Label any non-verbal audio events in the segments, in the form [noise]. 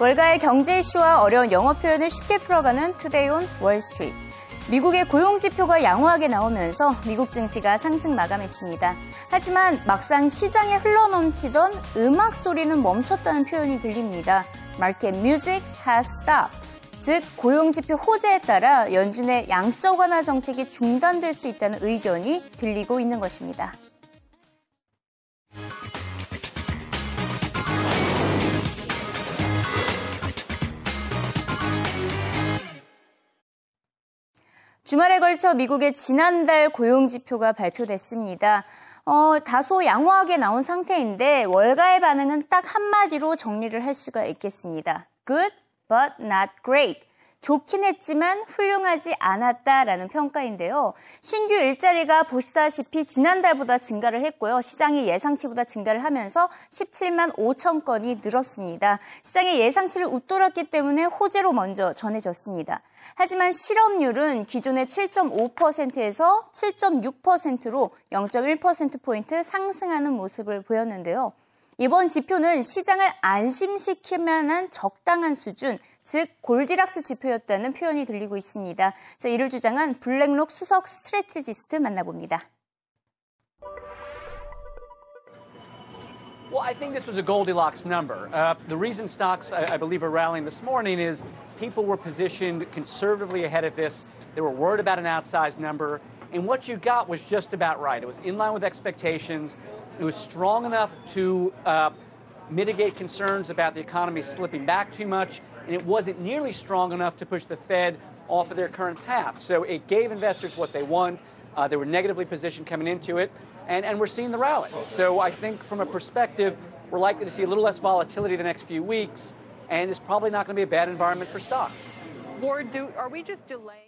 월가의 경제 이슈와 어려운 영어 표현을 쉽게 풀어가는 Today on Wall Street. 미국의 고용 지표가 양호하게 나오면서 미국 증시가 상승 마감했습니다. 하지만 막상 시장에 흘러넘치던 음악 소리는 멈췄다는 표현이 들립니다. Market music has stopped. 즉 고용 지표 호재에 따라 연준의 양적 완화 정책이 중단될 수 있다는 의견이 들리고 있는 것입니다. 주말에 걸쳐 미국의 지난달 고용 지표가 발표됐습니다. 어, 다소 양호하게 나온 상태인데 월가의 반응은 딱 한마디로 정리를 할 수가 있겠습니다. Good, but not great. 좋긴 했지만 훌륭하지 않았다라는 평가인데요. 신규 일자리가 보시다시피 지난달보다 증가를 했고요. 시장의 예상치보다 증가를 하면서 17만 5천 건이 늘었습니다. 시장의 예상치를 웃돌았기 때문에 호재로 먼저 전해졌습니다. 하지만 실업률은 기존의 7.5%에서 7.6%로 0.1%포인트 상승하는 모습을 보였는데요. 이번 지표는 시장을 안심시킬 만한 적당한 수준, 즉 골디락스 지표였다는 표현이 들리고 있습니다. 자, 이를 주장한 블랙록 수석 스트레티지스트 만나봅니다. Well, I think this was a Goldilocks number. Uh, the reason stocks, I, I, believe, are rallying this morning is people were positioned conservatively ahead of this. They were worried about an outsized number. And what you got was just about right. It was in line with expectations. It was strong enough to uh, mitigate concerns about the economy slipping back too much, and it wasn't nearly strong enough to push the Fed off of their current path. So it gave investors what they want. Uh, they were negatively positioned coming into it, and, and we're seeing the rally. So I think from a perspective, we're likely to see a little less volatility the next few weeks, and it's probably not going to be a bad environment for stocks. Ward, do, are we just delaying?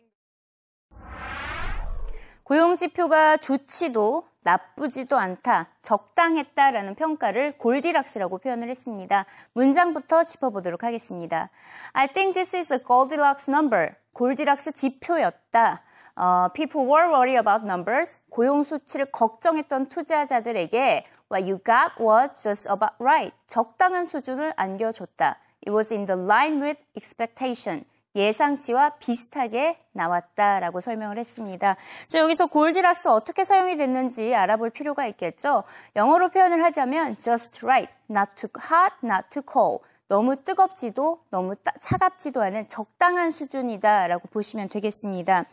고용 지표가 좋지도 나쁘지도 않다, 적당했다라는 평가를 골디락스라고 표현을 했습니다. 문장부터 짚어보도록 하겠습니다. I think this is a Goldilocks number. 골디락스 지표였다. 어, people were worried about numbers. 고용 수치를 걱정했던 투자자들에게 what you got was just about right. 적당한 수준을 안겨줬다. It was in the line with expectation. 예상치와 비슷하게 나왔다라고 설명을 했습니다. 자, 여기서 골디락스 어떻게 사용이 됐는지 알아볼 필요가 있겠죠. 영어로 표현을 하자면 just right, not too hot, not too cold. 너무 뜨겁지도 너무 따, 차갑지도 않은 적당한 수준이다라고 보시면 되겠습니다.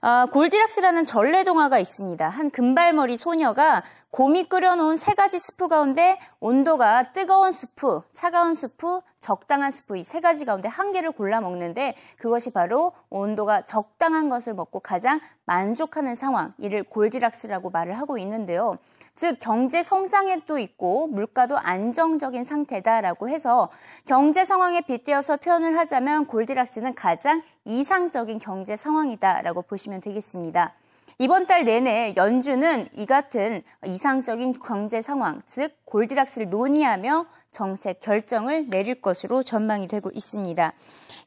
아, 골디락스라는 전래 동화가 있습니다. 한 금발머리 소녀가 곰이 끓여놓은 세 가지 스프 가운데 온도가 뜨거운 스프, 차가운 스프, 적당한 스프 이 세 가지 가운데 한 개를 골라 먹는데 그것이 바로 온도가 적당한 것을 먹고 가장 만족하는 상황, 이를 골디락스라고 말을 하고 있는데요. 즉 경제 성장에도 있고 물가도 안정적인 상태다라고 해서 경제 상황에 빗대어서 표현을 하자면 골디락스는 가장 이상적인 경제 상황이다라고 보시면 되겠습니다. 이번 달 내내 연준은 이 같은 이상적인 경제 상황, 즉 골디락스를 논의하며 정책 결정을 내릴 것으로 전망이 되고 있습니다.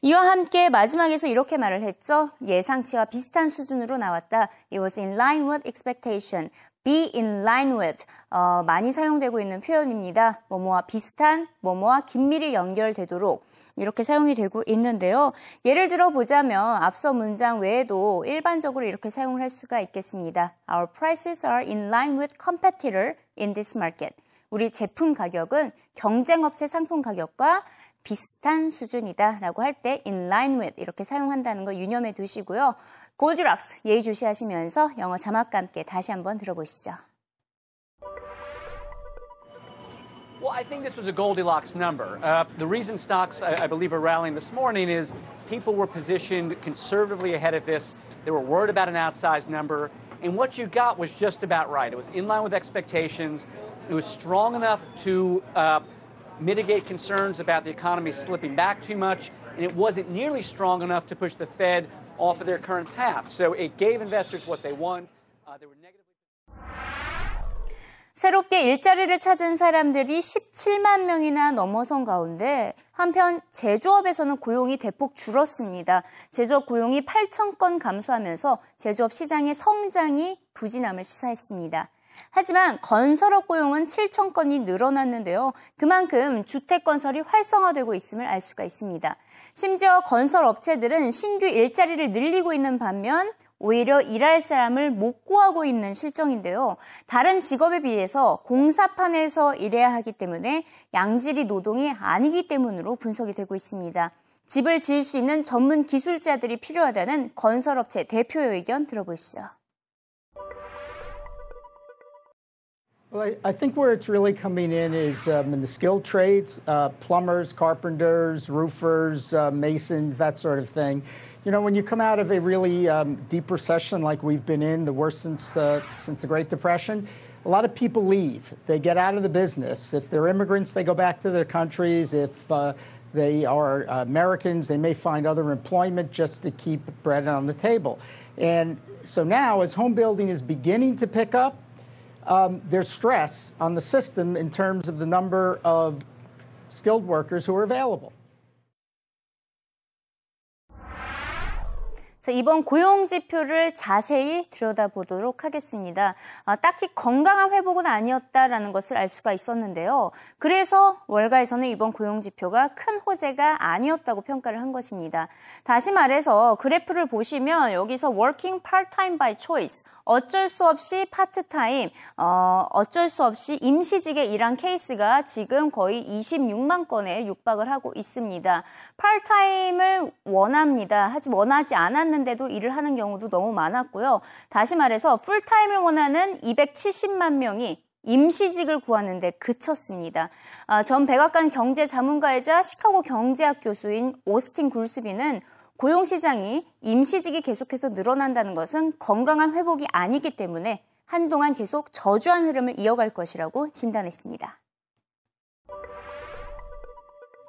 이와 함께 마지막에서 이렇게 말을 했죠. 예상치와 비슷한 수준으로 나왔다. It was in line with expectation. Be in line with 어, 많이 사용되고 있는 표현입니다. 뭐뭐와 비슷한, 뭐뭐와 긴밀히 연결되도록 이렇게 사용이 되고 있는데요. 예를 들어 보자면 앞서 문장 외에도 일반적으로 이렇게 사용을 할 수가 있겠습니다. Our prices are in line with competitor in this market. 우리 제품 가격은 경쟁업체 상품 가격과 비슷한 수준이다 라고 할 때 in line with 이렇게 사용한다는 거 유념해 두시고요. 골드락스 예의주시하시면서 영어 자막과 함께 다시 한번 들어보시죠. Well, I think this was a Goldilocks number. Uh, the reason stocks, I, I, believe, are rallying this morning is people were positioned conservatively ahead of this. They were worried about an outsized number. And what you got was just about right. It was in line with expectations. It was strong enough to uh, mitigate concerns about the economy slipping back too much. And it wasn't nearly strong enough to push the Fed off of their current path. So it gave investors what they want. Uh, they were negatively. 새롭게 일자리를 찾은 사람들이 17만 명이나 넘어선 가운데 한편 제조업에서는 고용이 대폭 줄었습니다. 제조업 고용이 8천 건 감소하면서 제조업 시장의 성장이 부진함을 시사했습니다. 하지만 건설업 고용은 7천 건이 늘어났는데요. 그만큼 주택 건설이 활성화되고 있음을 알 수가 있습니다. 심지어 건설 업체들은 신규 일자리를 늘리고 있는 반면 오히려 일할 사람을 못 구하고 있는 실정인데요. 다른 직업에 비해서 공사판에서 일해야 하기 때문에 양질의 노동이 아니기 때문으로 분석이 되고 있습니다. 집을 지을 수 있는 전문 기술자들이 필요하다는 건설업체 대표의 의견 들어보시죠. Well, I think where it's really coming in is um, in the skilled trades, uh, plumbers, carpenters, roofers, uh, masons, that sort of thing. You know, when you come out of a really um, deep recession like we've been in, the worst since uh, since the Great Depression, a lot of people leave. They get out of the business. If they're immigrants, they go back to their countries. If uh, they are Americans, they may find other employment just to keep bread on the table. And so now, as home building is beginning to pick up, um, there's stress on the system in terms of the number of skilled workers who are available. 자, 이번 고용 지표를 자세히 들여다보도록 하겠습니다. 아, 딱히 건강한 회복은 아니었다라는 것을 알 수가 있었는데요. 그래서 월가에서는 이번 고용 지표가 큰 호재가 아니었다고 평가를 한 것입니다. 다시 말해서 그래프를 보시면 여기서 working part-time by choice 어쩔 수 없이 파트타임, 어, 어쩔 수 없이 임시직에 일한 케이스가 지금 거의 26만 건에 육박을 하고 있습니다. 파트타임을 원합니다. 하지 원하지 않았는데 도 일을 하는 경우도 너무 많았고요. 다시 말해서 풀타임을 원하는 270만 명이 임시직을 구하는데 그쳤습니다. 아, 전 백악관 경제 자문가이자 시카고 경제학 교수인 오스틴 굴스비는 고용시장이 임시직이 계속해서 늘어난다는 것은 건강한 회복이 아니기 때문에 한동안 계속 저주한 흐름을 이어갈 것이라고 진단했습니다.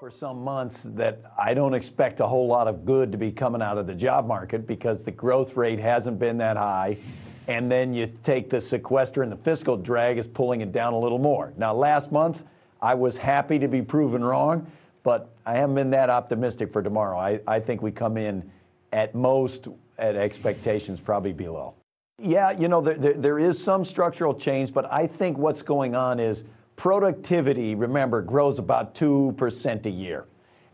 For some months that I don't expect a whole lot of good to be coming out of the job market because the growth rate hasn't been that high. And then you take the sequester and the fiscal drag is pulling it down a little more. Now, last month, I was happy to be proven wrong but I haven't been that optimistic for tomorrow. I, I think we come in at most at expectations, probably below. Yeah, you know, there, there, there is some structural change, but I think what's going on is productivity, remember, grows about 2% a year.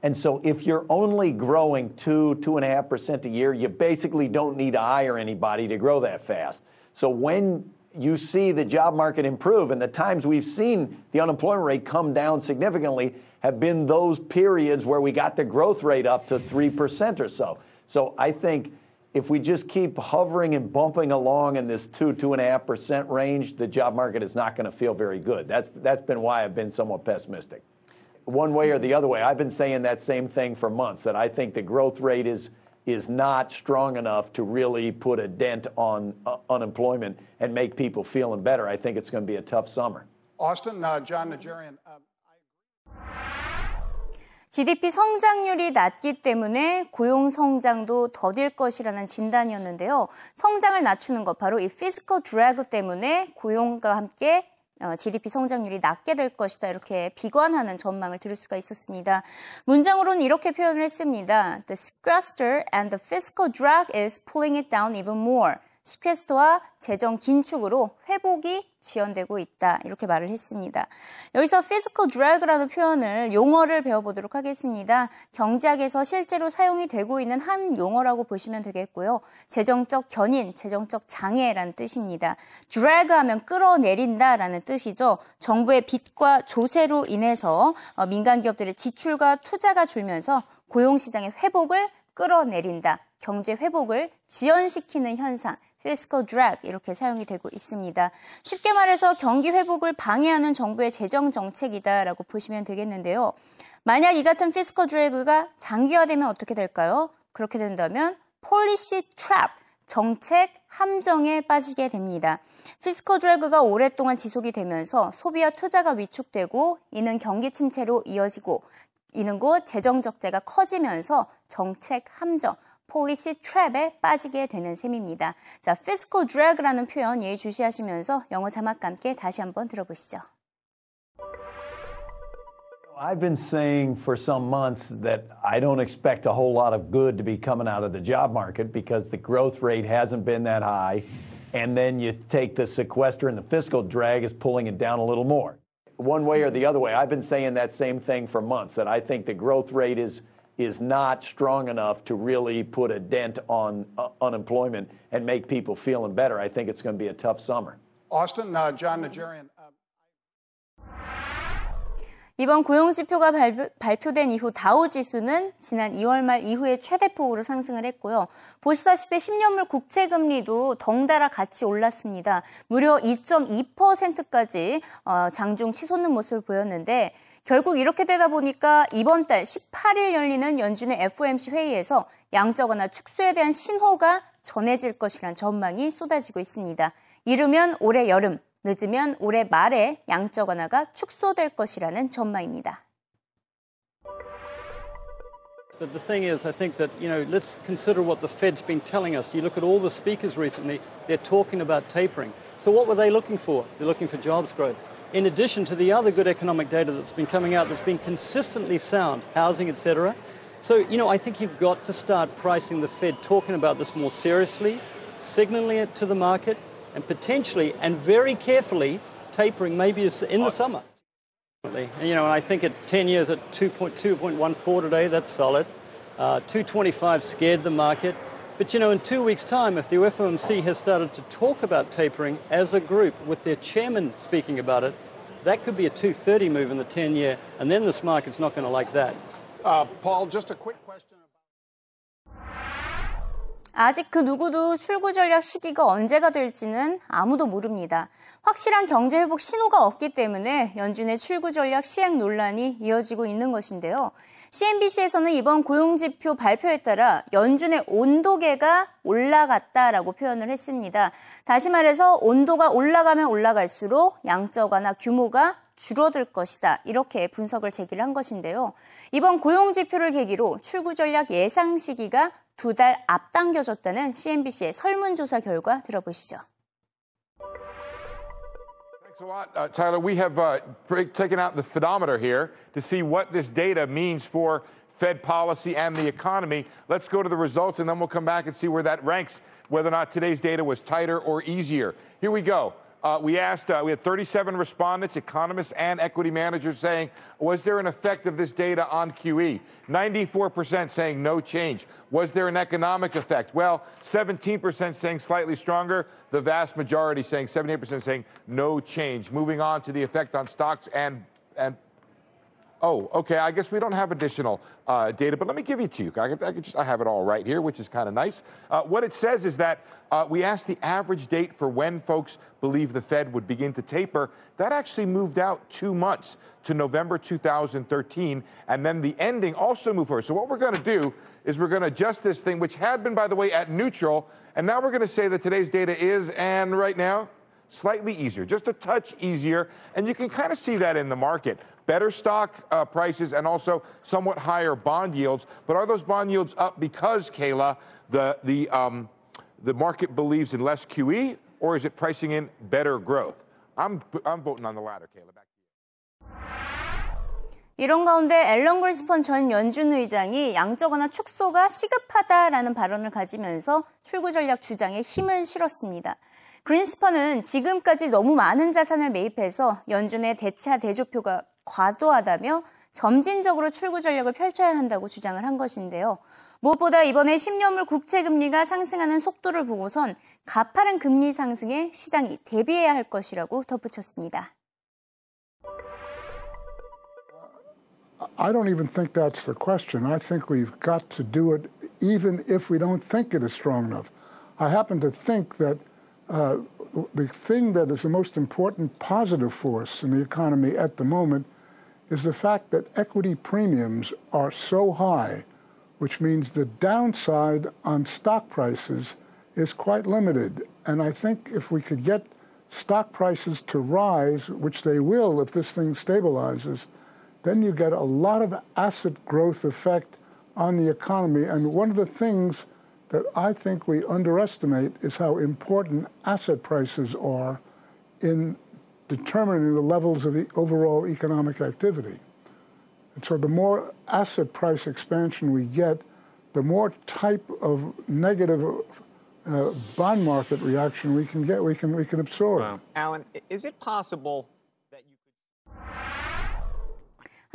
And so if you're only growing 2, 2.5% a year, you basically don't need to hire anybody to grow that fast. So when you see the job market improve, and the times we've seen the unemployment rate come down significantly, have been those periods where we got the growth rate up to 3% or so. So I think if we just keep hovering and bumping along in this 2, 2.5% range, the job market is not going to feel very good. That's, that's been why I've been somewhat pessimistic. One way or the other way, I've been saying that same thing for months that I think the growth rate is, is not strong enough to really put a dent on uh, unemployment and make people feeling better. I think it's going to be a tough summer. Austin, uh, John Nigerian. Uh GDP 성장률이 낮기 때문에 고용 성장도 더딜 것이라는 진단이었는데요. 성장을 낮추는 것 바로 이 피스컬 드래그 때문에 고용과 함께 GDP 성장률이 낮게 될 것이다. 이렇게 비관하는 전망을 들을 수가 있었습니다. 문장으로는 이렇게 표현을 했습니다. The sequester and the fiscal drag is pulling it down even more. 시퀘스터와 재정 긴축으로 회복이 지연되고 있다. 이렇게 말을 했습니다. 여기서 physical drag라는 표현을 용어를 배워보도록 하겠습니다. 경제학에서 실제로 사용이 되고 있는 한 용어라고 보시면 되겠고요. 재정적 견인, 재정적 장애라는 뜻입니다. drag 하면 끌어내린다 라는 뜻이죠. 정부의 빚과 조세로 인해서 어, 민간 기업들의 지출과 투자가 줄면서 고용시장의 회복을 끌어내린다. 경제 회복을 지연시키는 현상. Fiscal drag 이렇게 사용이 되고 있습니다. 쉽게 말해서 경기 회복을 방해하는 정부의 재정 정책이다라고 보시면 되겠는데요. 만약 이 같은 fiscal drag가 장기화되면 어떻게 될까요? 그렇게 된다면 policy trap 정책 함정에 빠지게 됩니다. 피스컬 드래그가 오랫동안 지속이 되면서 소비와 투자가 위축되고 이는 경기 침체로 이어지고 이는 곧 재정 적자가 커지면서 정책 함정, policy trap에 빠지게 되는 셈입니다. 자, fiscal drag라는 표현 예의주시하시면서 영어 자막과 함께 다시 한번 들어보시죠. I've been saying for some months that I don't expect a whole lot of good to be coming out of the job market because the growth rate hasn't been that high. and then you take the sequester and the fiscal drag is pulling it down a little more. One way or the other way. I've been saying that same thing for months that I think the growth rate is is not strong enough to really put a dent on uh, unemployment and make people feeling better. I think it's going to be a tough summer. Austin, uh, John Nigerian. 이번 고용 지표가 발표, 된 이후 다우 지수는 지난 2월 말 이후에 최대폭으로 상승을 했고요. 보시다시피 10년물 국채 금리도 덩달아 같이 올랐습니다. 무려 2.2%까지 어, 장중 치솟는 모습을 보였는데 결국 이렇게 되다 보니까 이번 달 18일 열리는 연준의 FOMC 회의에서 양적 완화 축소에 대한 신호가 전해질 것이란 전망이 쏟아지고 있습니다. 이르면 올해 여름 늦으면 올해 말에 양적 완화가 축소될 것이라는 전망입니다. But the thing is, I think that, you know, let's consider what the Fed's been telling us. You look at all the speakers recently, they're talking about tapering. So what were they looking for? They're looking for jobs growth. In addition to the other good economic data that's been coming out that's been consistently sound, housing, etc. So, you know, I think you've got to start pricing the Fed talking about this more seriously, signaling it to the market, and potentially and very carefully tapering maybe in the summer. You know, and I think at 10 years at 2.2.14 today, that's solid. Uh, 225 scared the market. But you know, in two weeks' time, if the FOMC has started to talk about tapering as a group with their chairman speaking about it, that could be a 230 move in the 10 year, and then this market's not going to like that. Uh, Paul, just a quick question. 아직 그 누구도 출구 전략 시기가 언제가 될지는 아무도 모릅니다. 확실한 경제 회복 신호가 없기 때문에 연준의 출구 전략 시행 논란이 이어지고 있는 것인데요. CNBC에서는 이번 고용지표 발표에 따라 연준의 온도계가 올라갔다라고 표현을 했습니다. 다시 말해서 온도가 올라가면 올라갈수록 양적 완화 규모가 줄어들 것이다. 이렇게 분석을 제기를 한 것인데요. 이번 고용 지표를 계기로 출구 전략 예상 시기가 두 달 앞당겨졌다는 CNBC의 설문조사 결과 들어보시죠. Thanks a lot, uh, Tyler. We have uh, taken out the photometer here to see what this data means for Fed policy and the economy. Let's go to the results and then we'll come back and see where that ranks, whether or not today's data was tighter or easier. Here we go. Uh, we asked, uh, we had 37 respondents, economists and equity managers saying, was there an effect of this data on QE? 94% saying no change. Was there an economic effect? Well, 17% saying slightly stronger. The vast majority saying, 78% saying no change. Moving on to the effect on stocks and, and Oh, okay. I guess we don't have additional uh, data, but let me give it to you. I, I, just, I have it all right here, which is kind of nice. Uh, what it says is that uh, we asked the average date for when folks believe the Fed would begin to taper. That actually moved out two months to November 2013, and then the ending also moved forward. So what we're going to do is we're going to adjust this thing, which had been, by the way, at neutral, and now we're going to say that today's data is, and right now, slightly easier, just a touch easier. And you can kind of see that in the market. Better stock uh, prices and also somewhat higher bond yields. But are those bond yields up because, Kayla, the, the, um, the market believes in less QE, or is it pricing in better growth? I'm, I'm voting on the latter, Kayla. Back 이런 가운데 앨런 그리스펀 전 연준 의장이 양적 완화 축소가 시급하다라는 발언을 가지면서 출구 전략 주장에 힘을 실었습니다. 그린스펀은 지금까지 너무 많은 자산을 매입해서 연준의 대차 대조표가 과도하다며 점진적으로 출구 전략을 펼쳐야 한다고 주장을 한 것인데요. 무엇보다 이번에 10년물 국채 금리가 상승하는 속도를 보고선 가파른 금리 상승에 시장이 대비해야 할 것이라고 덧붙였습니다. I don't even think that's the question. I think we've got to do it even if we don't think it is strong enough. I happen to think that uh, the thing that is the most important positive force in the economy at the moment is the fact that equity premiums are so high, which means the downside on stock prices is quite limited. And I think if we could get stock prices to rise, which they will if this thing stabilizes, then you get a lot of asset growth effect on the economy. And one of the things that I think we underestimate is how important asset prices are in determining the levels of the overall economic activity. And so the more asset price expansion we get, the more type of negative uh, bond market reaction we can get, we can, we can absorb. Alan, is it possible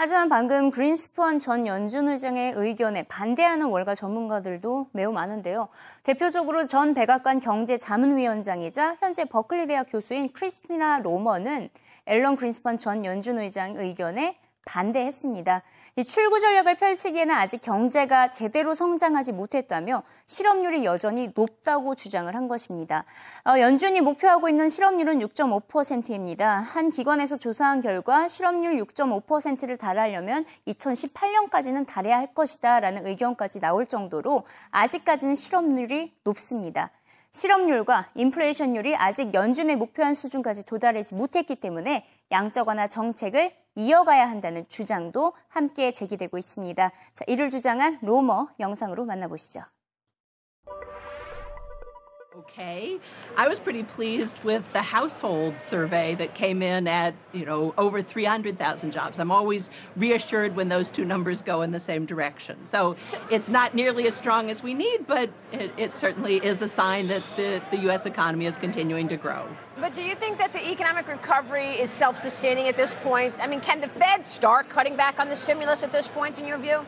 하지만 방금 그린스펀 전 연준 의장의 의견에 반대하는 월가 전문가들도 매우 많은데요. 대표적으로 전 백악관 경제자문위원장이자 현재 버클리 대학 교수인 크리스티나 로머는 앨런 그린스펀 전 연준 의장 의견에 반대했습니다. 이 출구 전략을 펼치기에는 아직 경제가 제대로 성장하지 못했다며 실업률이 여전히 높다고 주장을 한 것입니다. 어, 연준이 목표하고 있는 실업률은 6.5%입니다. 한 기관에서 조사한 결과 실업률 6.5%를 달하려면 2018년까지는 달해야 할 것이다라는 의견까지 나올 정도로 아직까지는 실업률이 높습니다. 실업률과 인플레이션율이 아직 연준의 목표한 수준까지 도달하지 못했기 때문에 양적 완화 정책을 이어가야 한다는 주장도 함께 제기되고 있습니다. 자, 이를 주장한 로머 영상으로 만나보시죠. Okay. I was pretty pleased with the household survey that came in at, you know, over 300,000 jobs. I'm always reassured when those two numbers go in the same direction. So it's not nearly as strong as we need, but it, it certainly is a sign that the, the U.S. economy is continuing to grow. But do you think that the economic recovery is self sustaining at this point? I mean, can the Fed start cutting back on the stimulus at this point, in your view?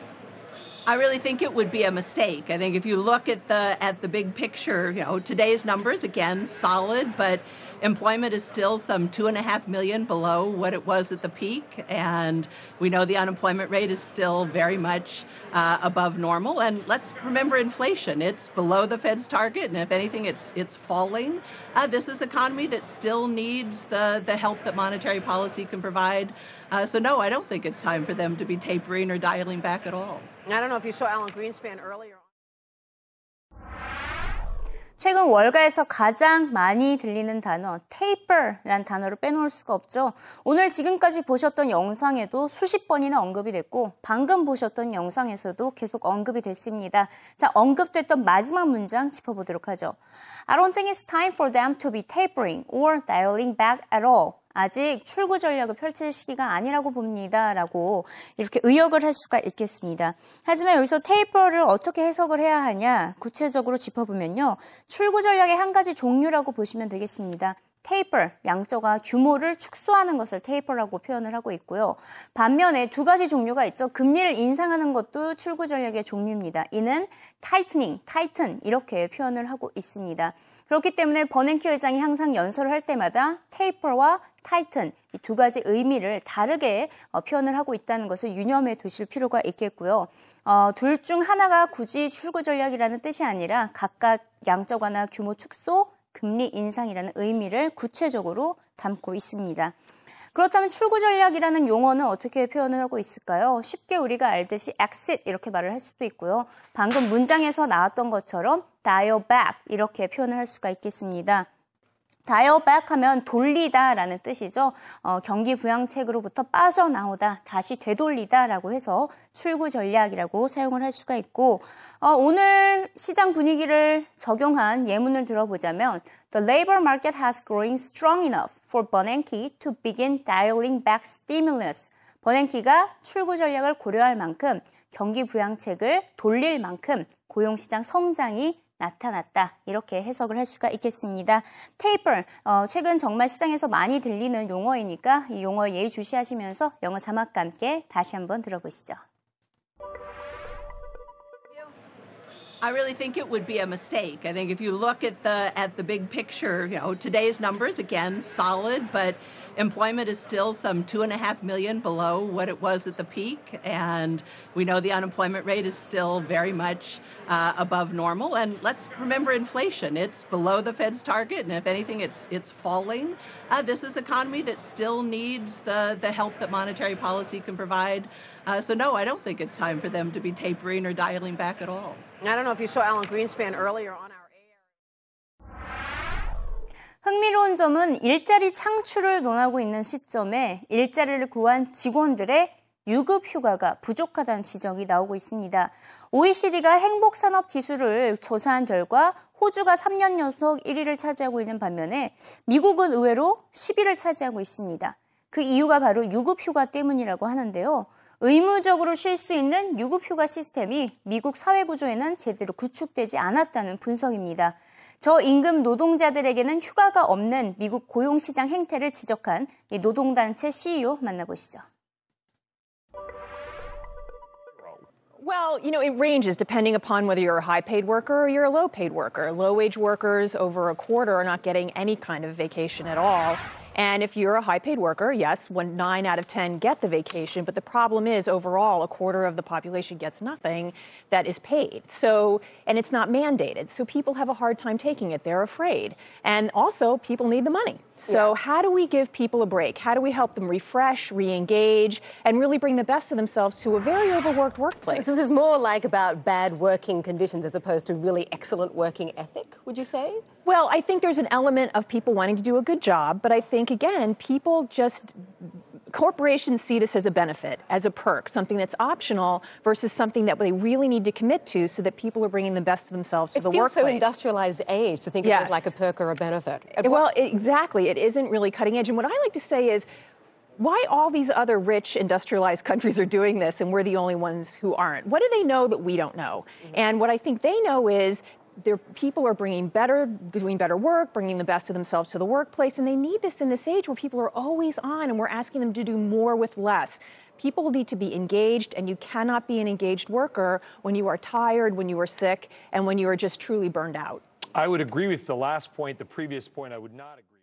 I really think it would be a mistake. I think if you look at the at the big picture, you know, today's numbers again solid, but employment is still some two and a half million below what it was at the peak, and we know the unemployment rate is still very much uh, above normal. And let's remember inflation; it's below the Fed's target, and if anything, it's it's falling. Uh, this is an economy that still needs the the help that monetary policy can provide. Uh, so no, I don't think it's time for them to be tapering or dialing back at all. I don't know if you saw Alan Greenspan earlier. 최근 월가에서 가장 많이 들리는 단어 taper라는 단어를 빼놓을 수가 없죠. 오늘 지금까지 보셨던 영상에도 수십 번이나 언급이 됐고 방금 보셨던 영상에서도 계속 언급이 됐습니다. 자, 언급됐던 마지막 문장 짚어보도록 하죠. I don't think it's time for them to be tapering or dialing back at all. 아직 출구 전략을 펼칠 시기가 아니라고 봅니다. 라고 이렇게 의역을 할 수가 있겠습니다. 하지만 여기서 테이퍼를 어떻게 해석을 해야 하냐 구체적으로 짚어보면요. 출구 전략의 한 가지 종류라고 보시면 되겠습니다. Taper, 양적 완화 규모를 축소하는 것을 taper라고 표현을 하고 있고요. 반면에 두 가지 종류가 있죠. 금리를 인상하는 것도 출구 전략의 종류입니다. 이는 tightening, tighten 이렇게 표현을 하고 있습니다. 그렇기 때문에 버냉키 의장이 항상 연설을 할 때마다 taper와 tighten 이 두 가지 의미를 다르게 어, 표현을 하고 있다는 것을 유념해 두실 필요가 있겠고요. 어, 둘 중 하나가 굳이 출구 전략이라는 뜻이 아니라 각각 양적 완화 규모 축소, 금리 인상이라는 의미를 구체적으로 담고 있습니다. 그렇다면 출구 전략이라는 용어는 어떻게 표현을 하고 있을까요? 쉽게 우리가 알듯이 exit 이렇게 말을 할 수도 있고요. 방금 문장에서 나왔던 것처럼 dial back 이렇게 표현을 할 수가 있겠습니다. Dial back 하면 돌리다 라는 뜻이죠. 어, 경기 부양책으로부터 빠져나오다, 다시 되돌리다 라고 해서 출구 전략이라고 사용을 할 수가 있고 어, 오늘 시장 분위기를 적용한 예문을 들어보자면 The labor market has growing strong enough for Bernanke to begin dialing back stimulus. 버냉키가 출구 전략을 고려할 만큼 경기 부양책을 돌릴 만큼 고용시장 성장이 나타났다. 이렇게 해석을 할 수가 있겠습니다. 테이퍼, 어, 최근 정말 시장에서 많이 들리는 용어이니까 이 용어 예의 주시하시면서 영어 자막과 함께 다시 한번 들어보시죠. I really think it would be a mistake. I think if you look at the at the big picture, you know, today's numbers again solid, but employment is still some two and a half million below what it was at the peak, and we know the unemployment rate is still very much uh, above normal. And let's remember inflation; it's below the Fed's target, and if anything, it's it's falling. Uh, this is an economy that still needs the the help that monetary policy can provide. Uh, so no, I don't think it's time for them to be tapering or dialing back at all. I don't know if you saw Alan Greenspan earlier on 흥미로운 점은 일자리 창출을 논하고 있는 시점에 일자리를 구한 직원들의 유급 휴가가 부족하다는 지적이 나오고 있습니다. OECD가 행복산업 지수를 조사한 결과 호주가 3년 연속 1위를 차지하고 있는 반면에 미국은 의외로 10위를 차지하고 있습니다. 그 이유가 바로 유급 휴가 때문이라고 하는데요. 의무적으로 쉴 수 있는 유급 휴가 시스템이 미국 사회 구조에는 제대로 구축되지 않았다는 분석입니다. 저임금 노동자들에게는 휴가가 없는 미국 고용시장 행태를 지적한 이 노동단체 CEO 만나보시죠. Well, you know, it ranges depending upon whether you're a high paid worker or you're a low paid worker. Low wage workers over a quarter are not getting any kind of vacation at all. And if you're a high paid worker, yes, when nine out of 10 get the vacation, but the problem is overall, a quarter of the population gets nothing that is paid. So, and it's not mandated. So people have a hard time taking it. They're afraid. And also, people need the money. So, yeah. how do we give people a break? How do we help them refresh, re engage, and really bring the best of themselves to a very overworked workplace? So, this is more like about bad working conditions as opposed to really excellent working ethic, would you say? Well, I think there's an element of people wanting to do a good job, but I think, again, people just corporations see this as a benefit, as a perk, something that's optional versus something that they really need to commit to so that people are bringing the best of themselves to it the feels workplace. so industrialized age to think yes. of it as like a perk or a benefit. At well, what- exactly. It isn't really cutting edge. And what I like to say is, why all these other rich industrialized [laughs] countries are doing this and we're the only ones who aren't. What do they know that we don't know? Mm-hmm. And what I think they know is their people are bringing better, doing better work, bringing the best of themselves to the workplace, and they need this in this age where people are always on, and we're asking them to do more with less. People need to be engaged, and you cannot be an engaged worker when you are tired, when you are sick, and when you are just truly burned out. I would agree with the last point. The previous point, I would not agree.